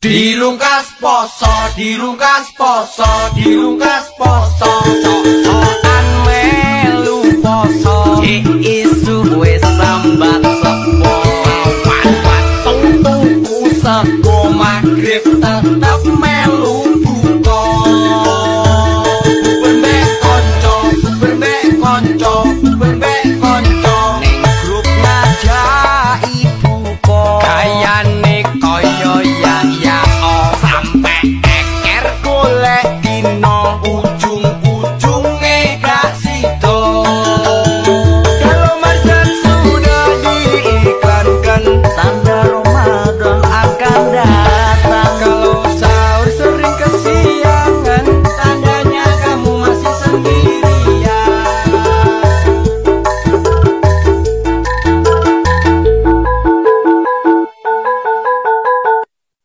Dilungkas poso, dilungkas poso, dilungkas poso, sokan melu poso, isu wis sambat sepo, wawat tung-tung ku magrib tetep melu.